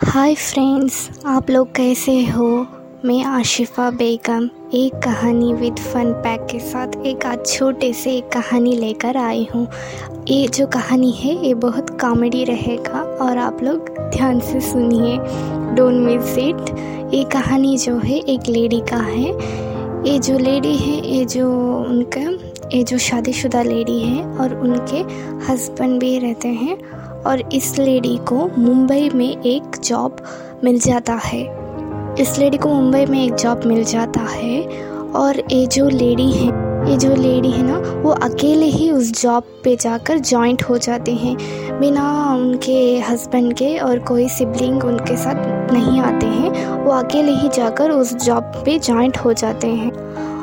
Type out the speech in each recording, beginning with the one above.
Hi friends आप लोग कैसे हो? मैं आशिफ़ा बेगम, एक कहानी विद फन पैक के साथ एक आज छोटे से एक कहानी लेकर आई हूँ। ये जो कहानी है, ये बहुत कॉमेडी रहेगा और आप लोग ध्यान से सुनिए। डोंट मिस इट ये कहानी जो है, एक लेडी का है। ये जो लेडी है, ये जो उनका, ये जो शादीशुदा लेडी है और उनके हस्बैंड भी रहते हैं। और इस लेडी को मुंबई में एक जॉब मिल जाता है। इस लेडी को मुंबई में एक जॉब मिल जाता है और ये जो लेडी है, ये जो लेडी है ना, वो अकेले ही उस जॉब पे जाकर जॉइंट हो जाते हैं। बिना उनके हस्बैंड के और कोई सिबलिंग उनके साथ नहीं आते हैं। वो अकेले ही जाकर उस जॉब पे जॉइंट हो जाते हैं।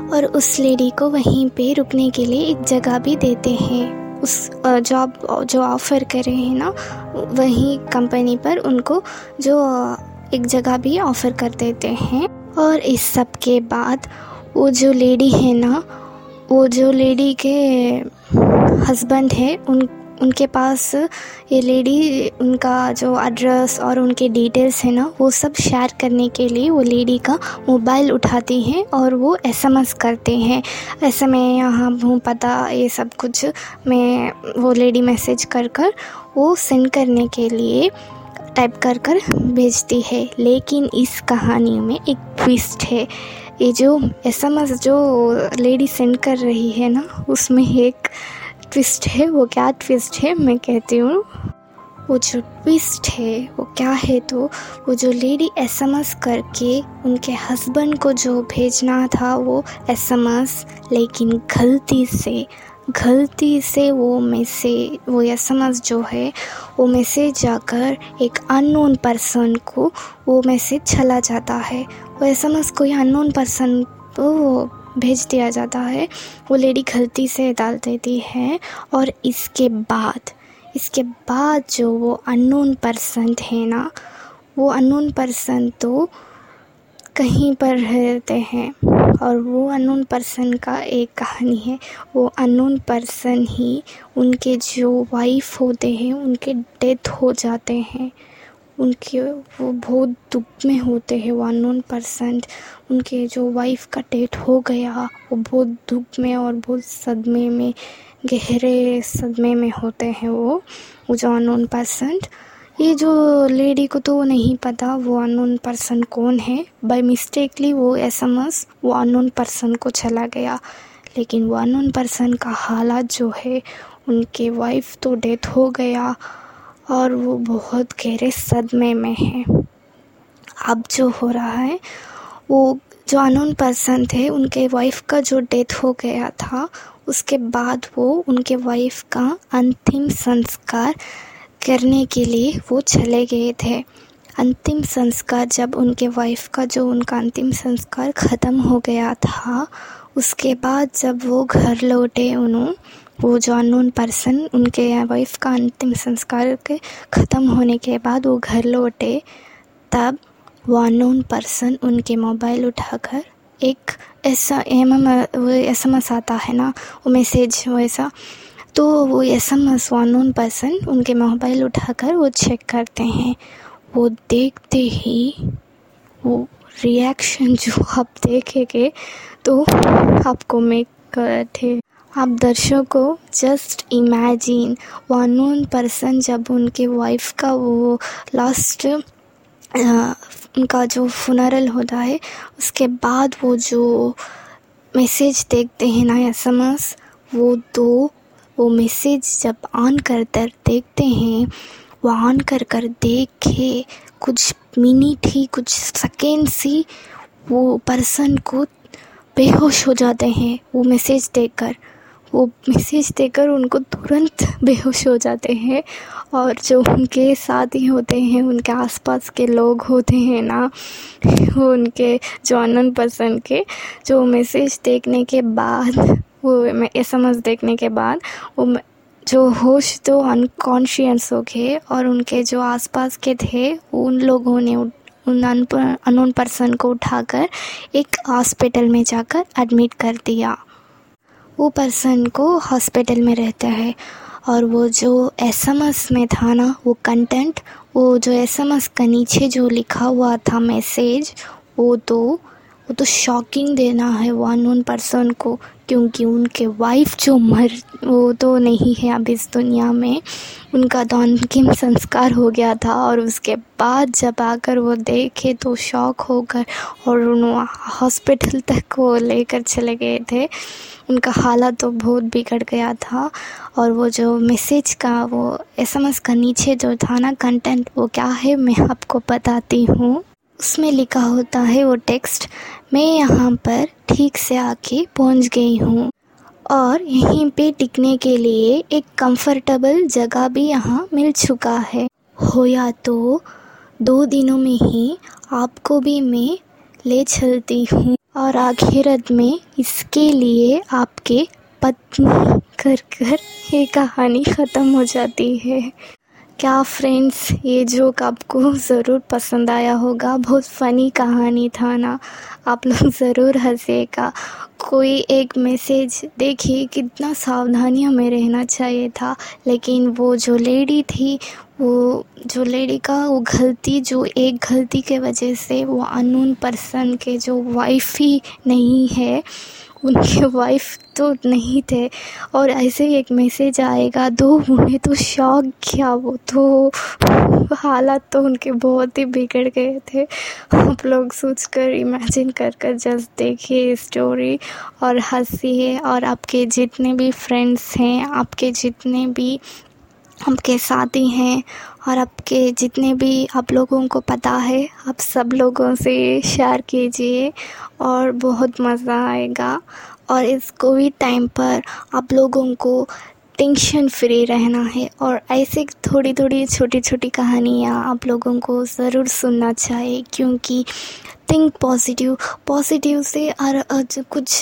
और उस लेडी को वहीं पे रुकने के लिए एक जगह भी देते हैं। उस जॉब जो ऑफ़र कर रहे हैं ना, वही कंपनी पर उनको जो एक जगह भी ऑफ़र कर देते हैं। और इस सब के बाद वो जो लेडी है ना, वो जो लेडी के हस्बैंड है, उन उनके पास ये लेडी उनका जो एड्रेस और उनके डिटेल्स है ना, वो सब शेयर करने के लिए वो लेडी का मोबाइल उठाती हैं और वो एसएमएस करते हैं। ऐसे मैं यहाँ हूँ पता, ये सब कुछ मैं वो लेडी मैसेज कर कर वो सेंड करने के लिए टाइप कर कर भेजती है। लेकिन इस कहानी में एक ट्विस्ट है। ये जो एसएमएस जो लेडी सेंड कर रही है ना, उसमें एक ट्विस्ट है, वो क्या ट्विस्ट है मैं कहती हूँ। वो जो ट्विस्ट है, वो क्या है तो वो जो लेडी एसएमएस करके उनके हस्बैंड को जो भेजना था, वो एसएमएस लेकिन गलती से गलती से वो मैसेज वो एसएमएस जो है, वो मैसेज जाकर एक अननोन पर्सन को वो मैसेज चला जाता है। वो एसएमएस कोई अननोन पर्सन तो भेज दिया जाता है। वो लेडी गलती से डाल देती है और इसके बाद इसके बाद जो वो अननोन पर्सन है ना, वो अननोन पर्सन तो कहीं पर रहते हैं और वो अननोन पर्सन का एक कहानी है। वो अननोन पर्सन ही उनके जो वाइफ होते हैं, उनके डेथ हो जाते हैं। उनके वो बहुत दुख में होते हैं, वो अननोन पर्सन उनके जो वाइफ का डेथ हो गया, वो बहुत दुख में और बहुत सदमे में, गहरे सदमे में होते हैं वो वो जो अननोन पर्सन ये जो लेडी को तो नहीं पता, वो अननोन पर्सन कौन है। बाय मिस्टेकली वो एसएमएस वो अननोन पर्सन को चला गया। लेकिन वो अननोन पर्सन का हालात जो है, उनके वाइफ तो डेथ हो गया। और वो बहुत गहरे सदमे में है। अब जो हो रहा है, वो जो अनोन पर्सन थे, उनके वाइफ का जो डेथ हो गया था, उसके बाद वो उनके वाइफ का अंतिम संस्कार करने के लिए वो चले गए थे। अंतिम संस्कार जब उनके वाइफ का जो उनका अंतिम संस्कार ख़त्म हो गया था, उसके बाद जब वो घर लौटे उन्होंने वो जो अननोन पर्सन उनके वाइफ का अंतिम संस्कार के ख़त्म होने के बाद वो घर लौटे, तब वो अननोन पर्सन उनके मोबाइल उठाकर एक ऐसा एम एम वो एस एम एस आता है ना, वो मैसेज वैसा तो वो S M S unknown person उनके मोबाइल उठाकर वो चेक करते हैं। वो देखते ही वो रिएक्शन जो आप देखेंगे तो आपको मेक थे आप दर्शकों जस्ट इमेजिन वो अननोन पर्सन जब उनके वाइफ का वो लास्ट उनका जो फुनरल होता है, उसके बाद वो जो मैसेज देखते हैं ना एस एम एस वो दो, वो मैसेज जब ऑन कर कर देखते हैं, वो ऑन कर कर देखे, कुछ मिनट ही, कुछ सेकेंड ही वो पर्सन को बेहोश हो जाते हैं, वो मैसेज देखकर। वो मैसेज देकर उनको तुरंत बेहोश हो जाते हैं और जो उनके साथ ही होते हैं, उनके आसपास के लोग होते हैं ना, वो उनके जो अनन पर्सन के जो मैसेज देखने के बाद, वो एस एम देखने के बाद, वो जो होश तो अनकॉन्शियस हो गए और उनके जो आसपास के थे, उन लोगों ने उन अनोन पर्सन को उठाकर एक हॉस्पिटल में जाकर एडमिट कर दिया। वो पर्सन को हॉस्पिटल में रहता है और वो जो एस एम एस में था ना, वो कंटेंट वो जो एस एम एस का नीचे जो लिखा हुआ था मैसेज वो तो वो तो शॉकिंग देना है वो अननोन पर्सन को, क्योंकि उनके वाइफ जो मर, वो तो नहीं है अब इस दुनिया में। उनका तो अंतिम संस्कार हो गया था और उसके बाद जब आकर वो देखे तो शौक होकर और उन्होंने हॉस्पिटल तक वो लेकर चले गए थे। उनका हालत तो बहुत बिगड़ गया था और वो जो मैसेज का वो एसएमएस का नीचे जो था ना कंटेंट वो क्या है मैं आपको बताती हूँ। उसमें लिखा होता है वो टेक्स्ट, मैं यहाँ पर ठीक से आके पहुँच गई हूँ और यहीं पे टिकने के लिए एक कंफर्टेबल जगह भी यहाँ मिल चुका है। हो या तो दो दिनों में ही आपको भी मैं ले चलती हूँ और आखिरत में इसके लिए आपके पत्नी कर कर ये कहानी ख़त्म हो जाती है। क्या फ्रेंड्स ये जोक आपको ज़रूर पसंद आया होगा। बहुत फ़नी कहानी था ना। आप लोग ज़रूर हंसेगा। कोई एक मैसेज देखिए कितना सावधानी हमें रहना चाहिए था। लेकिन वो जो लेडी थी, वो जो लेडी का, वो गलती, जो एक गलती के वजह से वो अनून पर्सन के जो वाइफ ही नहीं है उनके वाइफ तो नहीं थे। और ऐसे ही एक मैसेज आएगा, दो, उन्हें तो शौक किया वो तो। हालात तो उनके बहुत ही बिगड़ गए थे। आप लोग सोच कर इमेजिन कर कर जस्ट देखिए स्टोरी और हँसी है। और आपके जितने भी फ्रेंड्स हैं, आपके जितने भी आपके साथी हैं और आपके जितने भी आप लोगों को पता है, आप सब लोगों से शेयर कीजिए और बहुत मज़ा आएगा। और इस कोविड टाइम पर आप लोगों को टेंशन फ्री रहना है और ऐसे थोड़ी थोड़ी छोटी छोटी कहानियाँ आप लोगों को ज़रूर सुनना चाहिए क्योंकि थिंक पॉजिटिव पॉजिटिव से और कुछ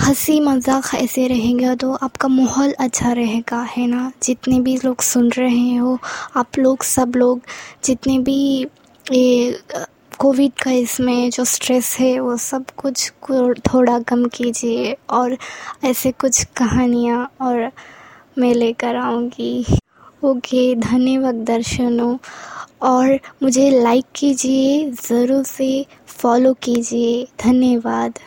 हँसी मज़ाक ऐसे रहेंगे तो आपका माहौल अच्छा रहेगा, है ना? जितने भी लोग सुन रहे हो आप लोग सब लोग जितने भी ये कोविड का इसमें जो स्ट्रेस है, वो सब कुछ थोड़ा कम कीजिए और ऐसे कुछ कहानियाँ और मैं लेकर आऊँगी। ओके, धन्यवाद दर्शनों। और मुझे लाइक कीजिए, ज़रूर से फॉलो कीजिए। धन्यवाद।